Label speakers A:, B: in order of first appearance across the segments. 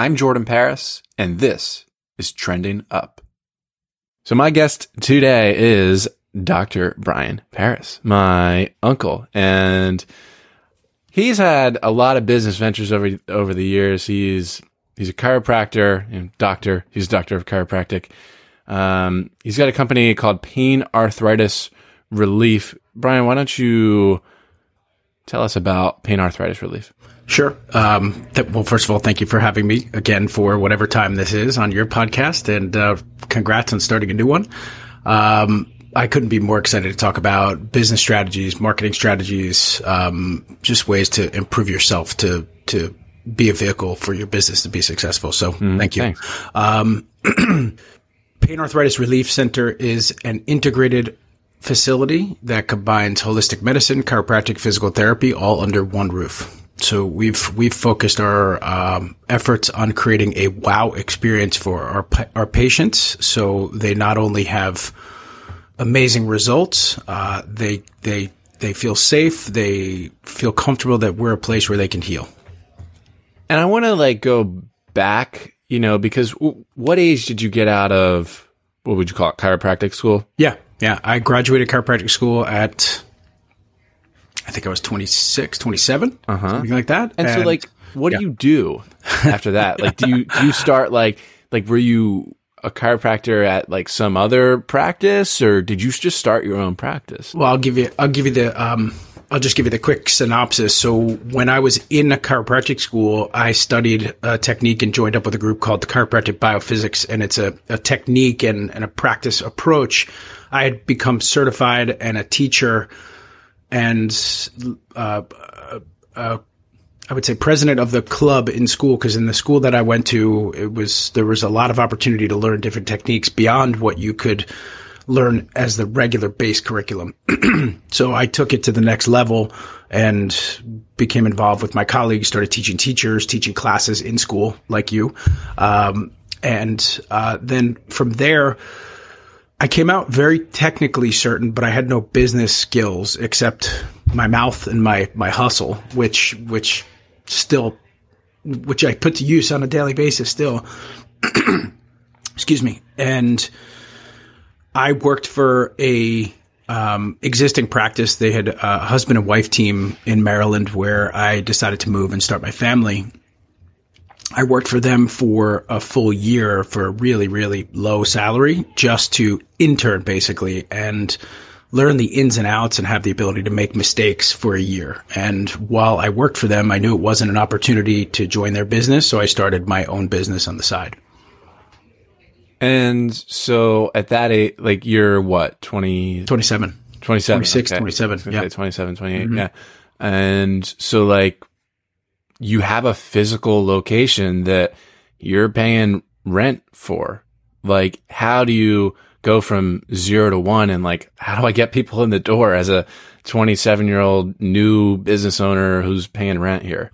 A: I'm Jordan Paris, and this is Trending Up. So, my guest today is Dr. Brian Paris, my uncle, and he's had a lot of business ventures over over the years. He's he's a chiropractor and doctor. He's a doctor of chiropractic. Um, he's got a company called Pain Arthritis Relief. Brian, why don't you tell us about pain arthritis relief?
B: Sure. Um, th- well, first of all, thank you for having me again for whatever time this is on your podcast, and uh, congrats on starting a new one. Um, I couldn't be more excited to talk about business strategies, marketing strategies, um, just ways to improve yourself to to be a vehicle for your business to be successful. So, mm, thank you. Um, Pain Arthritis Relief Center is an integrated facility that combines holistic medicine, chiropractic, physical therapy, all under one roof. So we've we've focused our um, efforts on creating a wow experience for our our patients. So they not only have amazing results, uh, they they they feel safe, they feel comfortable that we're a place where they can heal.
A: And I want to like go back, you know, because w- what age did you get out of what would you call it, chiropractic school?
B: Yeah, yeah. I graduated chiropractic school at I think I was 26, 27, uh-huh. something like that.
A: And, and so, like, what yeah. do you do after that? like, do you do you start like like were you a chiropractor at like some other practice, or did you just start your own practice?
B: Well, I'll give you I'll give you the um, I'll just give you the quick synopsis. So when I was in a chiropractic school, I studied a technique and joined up with a group called the Chiropractic Biophysics, and it's a, a technique and, and a practice approach. I had become certified and a teacher and uh, uh, uh, I would say president of the club in school because in the school that I went to, it was there was a lot of opportunity to learn different techniques beyond what you could learn as the regular base curriculum. so I took it to the next level and became involved with my colleagues, started teaching teachers, teaching classes in school like you. Um, and uh, then from there, I came out very technically certain, but I had no business skills except my mouth and my, my hustle, which, which still, which I put to use on a daily basis still. Excuse me. And I worked for a, um, existing practice. They had a husband and wife team in Maryland where I decided to move and start my family. I worked for them for a full year for a really, really low salary just to intern basically and learn the ins and outs and have the ability to make mistakes for a year. And while I worked for them, I knew it wasn't an opportunity to join their business. So I started my own business on the side.
A: And so at that age, like you're what, 20?
B: 27.
A: 27.
B: 26, okay. 27.
A: Yeah. 27, 28. Mm-hmm. Yeah. And so like you have a physical location that you're paying rent for. Like, how do you go from zero to one? And like, how do I get people in the door as a 27 year old new business owner who's paying rent here?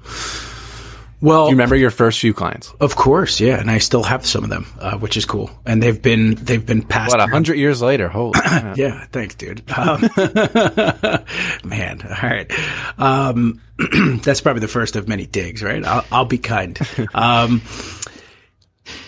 B: Well,
A: do you remember your first few clients?
B: Of course, yeah, and I still have some of them, uh, which is cool. And they've been they've been passed.
A: What a hundred years later? Holy,
B: yeah, thanks, dude. Um, man, all right. Um, that's probably the first of many digs, right? I'll, I'll be kind. Um,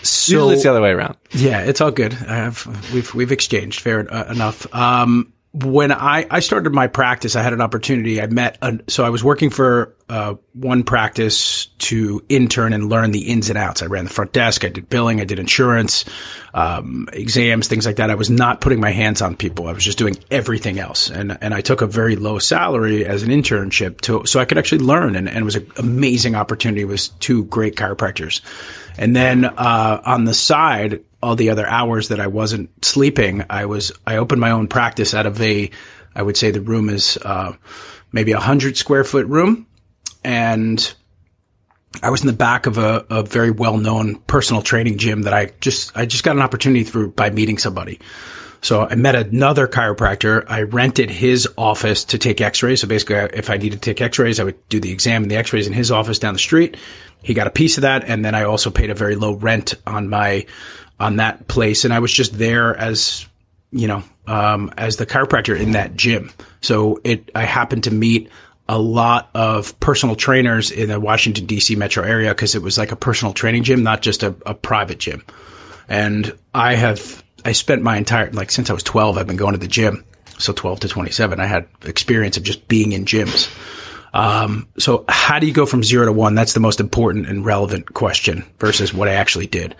A: so Usually it's the other way around.
B: Yeah, it's all good. I have we've we've exchanged fair uh, enough. Um, when I, I started my practice, I had an opportunity. I met, so I was working for uh, one practice to intern and learn the ins and outs. I ran the front desk, I did billing, I did insurance, um, exams, things like that. I was not putting my hands on people. I was just doing everything else. And, and I took a very low salary as an internship to, so I could actually learn. And, and it was an amazing opportunity. It was two great chiropractors. And then, uh, on the side, all the other hours that I wasn't sleeping, I was I opened my own practice out of a I would say the room is uh, maybe a hundred square foot room, and I was in the back of a, a very well known personal training gym that I just I just got an opportunity through by meeting somebody. So I met another chiropractor. I rented his office to take x-rays. So basically, if I needed to take x-rays, I would do the exam and the x-rays in his office down the street. He got a piece of that. And then I also paid a very low rent on my on that place, and I was just there as you know um, as the chiropractor in that gym. So it I happened to meet a lot of personal trainers in the Washington D.C. metro area because it was like a personal training gym, not just a, a private gym. And I have I spent my entire like since I was 12, I've been going to the gym. So 12 to 27, I had experience of just being in gyms. Um, so how do you go from zero to one? That's the most important and relevant question versus what I actually did.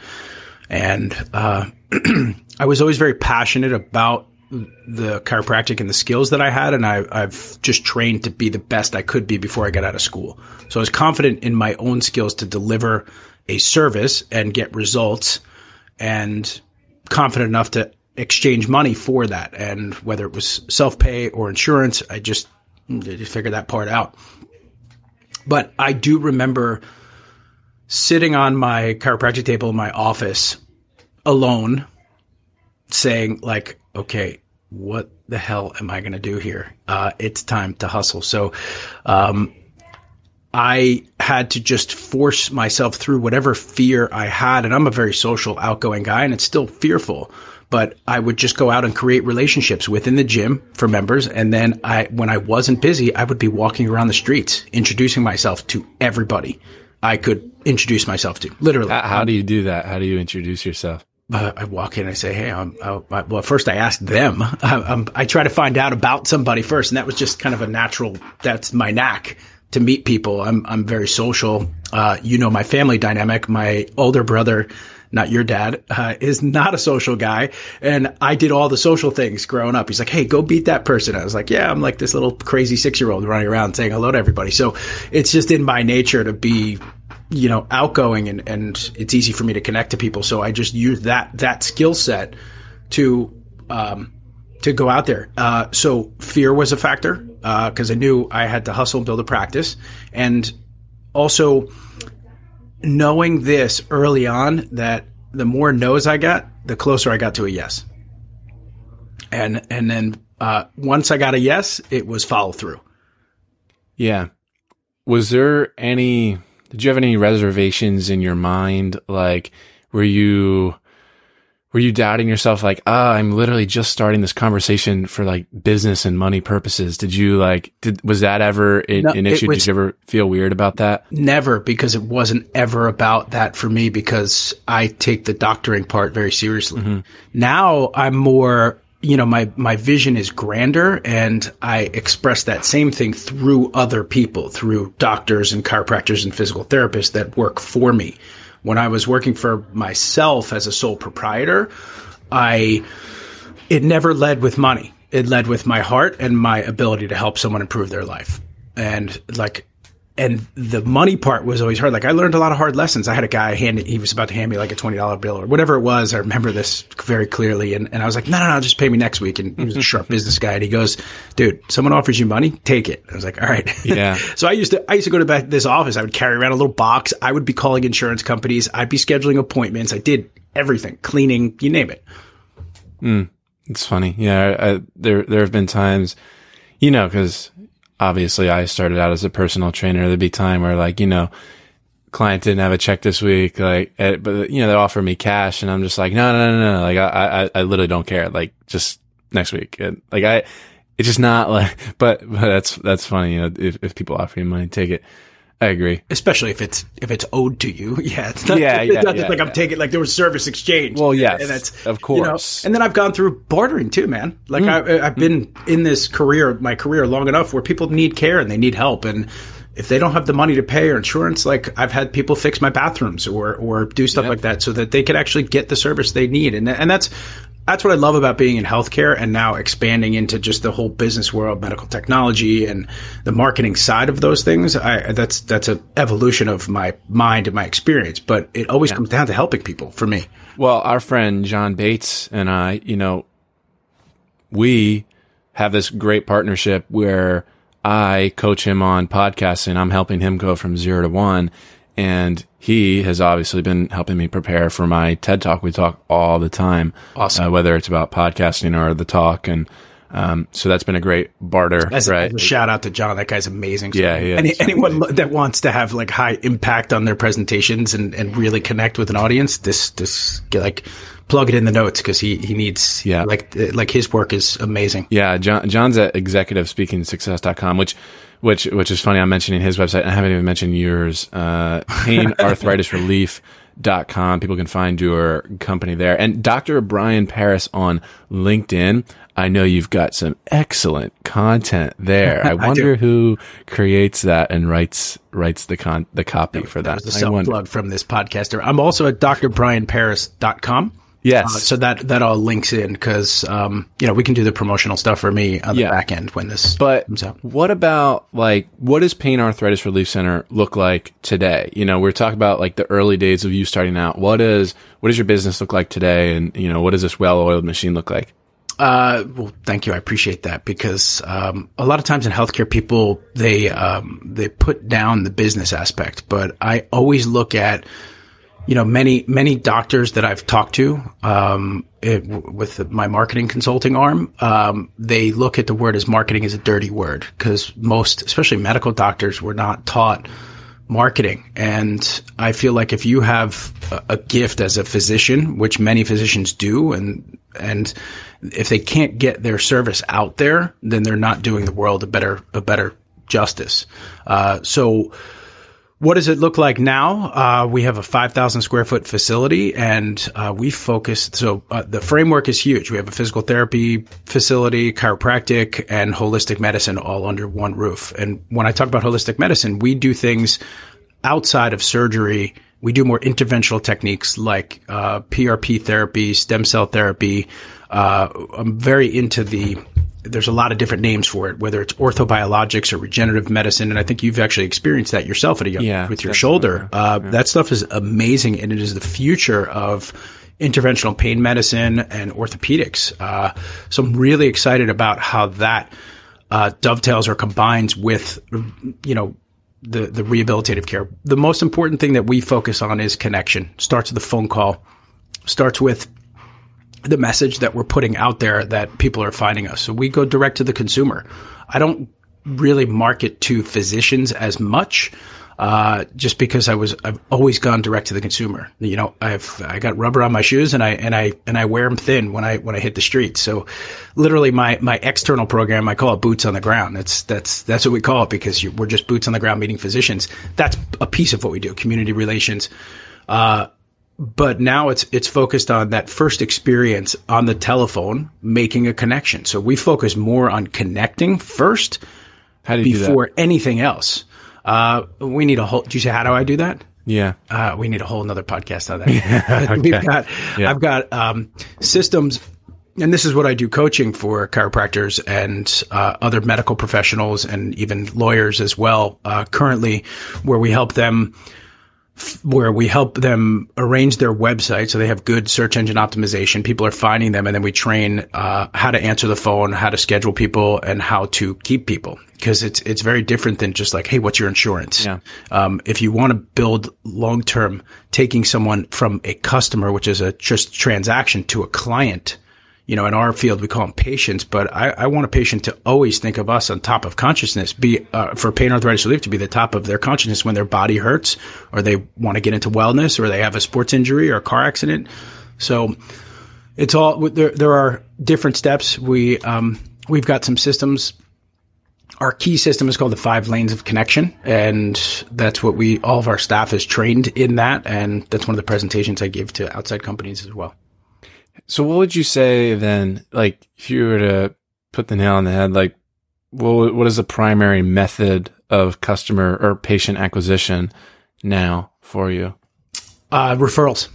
B: And, uh, I was always very passionate about the chiropractic and the skills that I had. And I, I've just trained to be the best I could be before I got out of school. So I was confident in my own skills to deliver a service and get results and confident enough to exchange money for that. And whether it was self pay or insurance, I just, just figured that part out. But I do remember sitting on my chiropractic table in my office alone saying like, okay, what the hell am I going to do here? Uh, it's time to hustle. So, um, I had to just force myself through whatever fear I had. And I'm a very social, outgoing guy, and it's still fearful. But I would just go out and create relationships within the gym for members. And then I, when I wasn't busy, I would be walking around the streets, introducing myself to everybody I could introduce myself to, literally.
A: How, how do you do that? How do you introduce yourself?
B: Uh, I walk in and I say, Hey, I'm, I, well, first I ask them. I, I try to find out about somebody first. And that was just kind of a natural, that's my knack to meet people. I'm I'm very social. Uh, you know my family dynamic. My older brother, not your dad, uh, is not a social guy, and I did all the social things growing up. He's like, "Hey, go beat that person." I was like, "Yeah, I'm like this little crazy six year old running around saying hello to everybody." So it's just in my nature to be you know outgoing and and it's easy for me to connect to people so i just use that that skill set to um to go out there uh so fear was a factor because uh, I knew I had to hustle and build a practice. And also knowing this early on that the more no's I got, the closer I got to a yes. And and then uh, once I got a yes, it was follow through.
A: Yeah. Was there any? Did you have any reservations in your mind? Like, were you were you doubting yourself like ah i'm literally just starting this conversation for like business and money purposes. Did you like did was that ever an, no, an issue? Was, did you ever feel weird about that?
B: Never because it wasn't ever about that for me because i take the doctoring part very seriously. Mm-hmm. now i'm more you know my my vision is grander and i express that same thing through other people through doctors and chiropractors and physical therapists that work for me when I was working for myself as a sole proprietor, I it never led with money. It led with my heart and my ability to help someone improve their life. And like and the money part was always hard. Like I learned a lot of hard lessons. I had a guy hand he was about to hand me like a twenty dollar bill or whatever it was. I remember this very clearly, and, and I was like, no, no, no, just pay me next week. And he was a sharp business guy, and he goes, dude, someone offers you money, take it. I was like, all right,
A: yeah.
B: so I used to I used to go to back this office. I would carry around a little box. I would be calling insurance companies. I'd be scheduling appointments. I did everything, cleaning, you name it.
A: Mm, it's funny, yeah. I, there there have been times, you know, because obviously I started out as a personal trainer. There'd be time where like, you know, client didn't have a check this week, like, eh, but you know, they offer me cash and I'm just like, no, no, no, no. Like I, I, I literally don't care. Like just next week. And, like I, it's just not like, but, but that's, that's funny. You know, if, if people offer you money, take it. I agree.
B: Especially if it's if it's owed to you. Yeah, it's not,
A: yeah,
B: it's
A: yeah,
B: not
A: yeah,
B: just like. I'm taking like there was service exchange.
A: Well, yes,
B: and that's
A: of course.
B: You know, and then I've gone through bartering too, man. Like mm. I, I've been in this career, my career, long enough where people need care and they need help, and if they don't have the money to pay or insurance, like I've had people fix my bathrooms or or do stuff yep. like that so that they could actually get the service they need, and and that's that's what I love about being in healthcare and now expanding into just the whole business world, medical technology and the marketing side of those things. I, that's, that's an evolution of my mind and my experience, but it always yeah. comes down to helping people for me.
A: Well, our friend John Bates and I, you know, we have this great partnership where I coach him on podcasting. I'm helping him go from zero to one and he has obviously been helping me prepare for my TED talk. We talk all the time,
B: awesome.
A: Uh, whether it's about podcasting or the talk, and Um, so that's been a great barter, right?
B: a shout out to John, that guy's amazing. So
A: Yeah, is.
B: any, anyone that wants to have like high impact on their presentations and, and really connect with an audience, this this get, like plug it in the notes because he he needs
A: Yeah.
B: like like his work is amazing.
A: Yeah, John, John's at executivespeakingsuccess.com, which, which, which is funny. I'm mentioning his website. I haven't even mentioned yours. Uh, painarthritisrelief.com. People can find your company there. And Dr. Brian Paris on LinkedIn. I know you've got some excellent content there. I wonder who creates that and writes, writes the con, the copy for that.
B: That was a
A: I
B: self plug from this podcaster. I'm also at drbrianparis.com.
A: Yes.
B: Uh, so that that all links in because um, you know we can do the promotional stuff for me on the
A: Yeah.
B: back end when this
A: But
B: comes out.
A: what about like what does Pain Arthritis Relief Center look like today? You know, we're talking about like the early days of you starting out. What is what does your business look like today? And you know, what does this well-oiled machine look like?
B: Uh, well, thank you. I appreciate that because um, a lot of times in healthcare, people they um, they put down the business aspect, but I always look at you know many many doctors that I've talked to um, it, with my marketing consulting arm. Um, they look at the word as marketing as a dirty word because most, especially medical doctors, were not taught marketing. And I feel like if you have a, a gift as a physician, which many physicians do, and and if they can't get their service out there, then they're not doing the world a better a better justice. Uh, so. What does it look like now? Uh, we have a 5,000 square foot facility and uh, we focus. So uh, the framework is huge. We have a physical therapy facility, chiropractic, and holistic medicine all under one roof. And when I talk about holistic medicine, we do things outside of surgery. We do more interventional techniques like uh, PRP therapy, stem cell therapy. Uh, I'm very into the there's a lot of different names for it, whether it's orthobiologics or regenerative medicine. And I think you've actually experienced that yourself at a young,
A: Yeah,
B: with your shoulder. Uh, That stuff is amazing, and it is the future of interventional pain medicine and orthopedics. Uh, so I'm really excited about how that uh, dovetails or combines with, you know, the the rehabilitative care. The most important thing that we focus on is connection. Starts with a phone call. Starts with the message that we're putting out there that people are finding us. So we go direct to the consumer. I don't really market to physicians as much. Uh, just because I was, I've always gone direct to the consumer. You know, I've, I got rubber on my shoes and I, and I, and I wear them thin when I, when I hit the streets. So literally my, my external program, I call it boots on the ground. That's, that's, that's what we call it because you, we're just boots on the ground meeting physicians. That's a piece of what we do, community relations. Uh, but now it's it's focused on that first experience on the telephone making a connection so we focus more on connecting first
A: How do you do that?
B: before anything else uh, we need a whole do you say how do i do that
A: Yeah.
B: uh, we need a whole another podcast on that we've got
A: Yeah.
B: i've got um, systems and this is what I do coaching for chiropractors and uh, other medical professionals and even lawyers as well. Uh, currently, where we help them where we help them arrange their website so they have good search engine optimization. People are finding them, and then we train uh, how to answer the phone, how to schedule people, and how to keep people. Because it's it's very different than just like, hey, what's your insurance?
A: Yeah.
B: Um, if you want to build long term, taking someone from a customer, which is a just transaction, to a client, you know, in our field, we call them patients, but I, I want a patient to always think of us on top of consciousness, be, uh, for pain arthritis relief to be the top of their consciousness when their body hurts or they want to get into wellness or they have a sports injury or a car accident. So it's all, there, there are different steps. We, um, we've got some systems. Our key system is called the five lanes of connection. And that's what we, all of our staff is trained in that. And that's one of the presentations I give to outside companies as well.
A: So what would you say then, like, if you were to put the nail on the head, like, what, what is the primary method of customer or patient acquisition now for you?
B: Uh, referrals.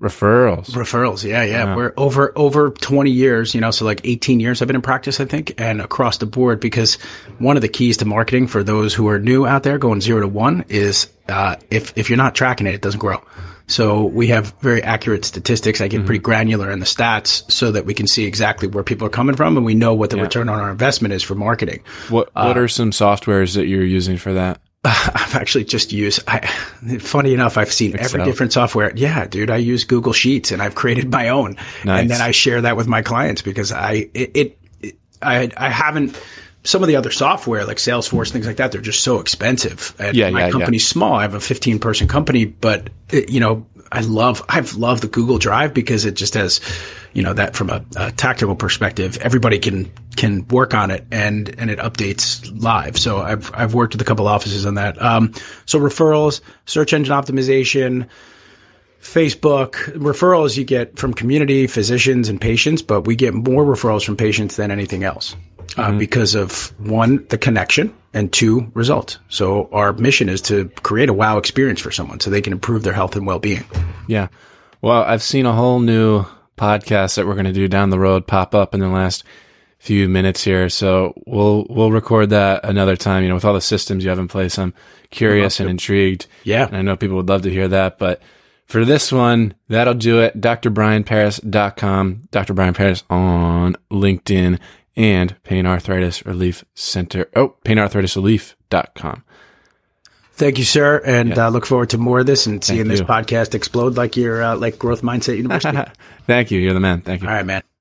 A: Referrals.
B: Referrals, yeah, yeah. We're over over twenty years, you know, so like eighteen years I've been in practice, I think, and across the board. Because one of the keys to marketing for those who are new out there, going zero to one, is uh, if if you're not tracking it, it doesn't grow. So we have very accurate statistics. I get mm-hmm. pretty granular in the stats so that we can see exactly where people are coming from, and we know what the return on our investment is for marketing.
A: What uh, What are some softwares that you're using for that?
B: I've actually just used. I, funny enough, I've seen every different software. Yeah, dude, I use Google Sheets and I've created my own,
A: Nice.
B: and then I share that with my clients because I it. it it- I I haven't some of the other software like Salesforce things like that they're just so expensive. And
A: Yeah,
B: my
A: yeah,
B: company's small. I have a 15 person company, but it, you know I love I've loved the Google Drive because it just has you know that from a, a tactical perspective everybody can can work on it and and it updates live. So I've I've worked with a couple offices on that. Um, so referrals, search engine optimization. Facebook referrals you get from community physicians and patients, but we get more referrals from patients than anything else uh, because of one, the connection, and two, result. So our mission is to create a wow experience for someone so they can improve their health and well being.
A: Yeah. Well, I've seen a whole new podcast that we're going to do down the road pop up in the last few minutes here. So we'll, we'll record that another time, you know, with all the systems you have in place. I'm curious and intrigued.
B: Yeah.
A: And I know people would love to hear that, but for this one, that'll do it. drbrianparis.com, Dr. Brian Paris on LinkedIn and Pain Arthritis Relief Center. Oh, painarthritisrelief.com.
B: Thank you, sir, and uh, look forward to more of this and seeing this podcast explode like your uh, like Growth Mindset University.
A: Thank you. You're the man. Thank you.
B: All right, man.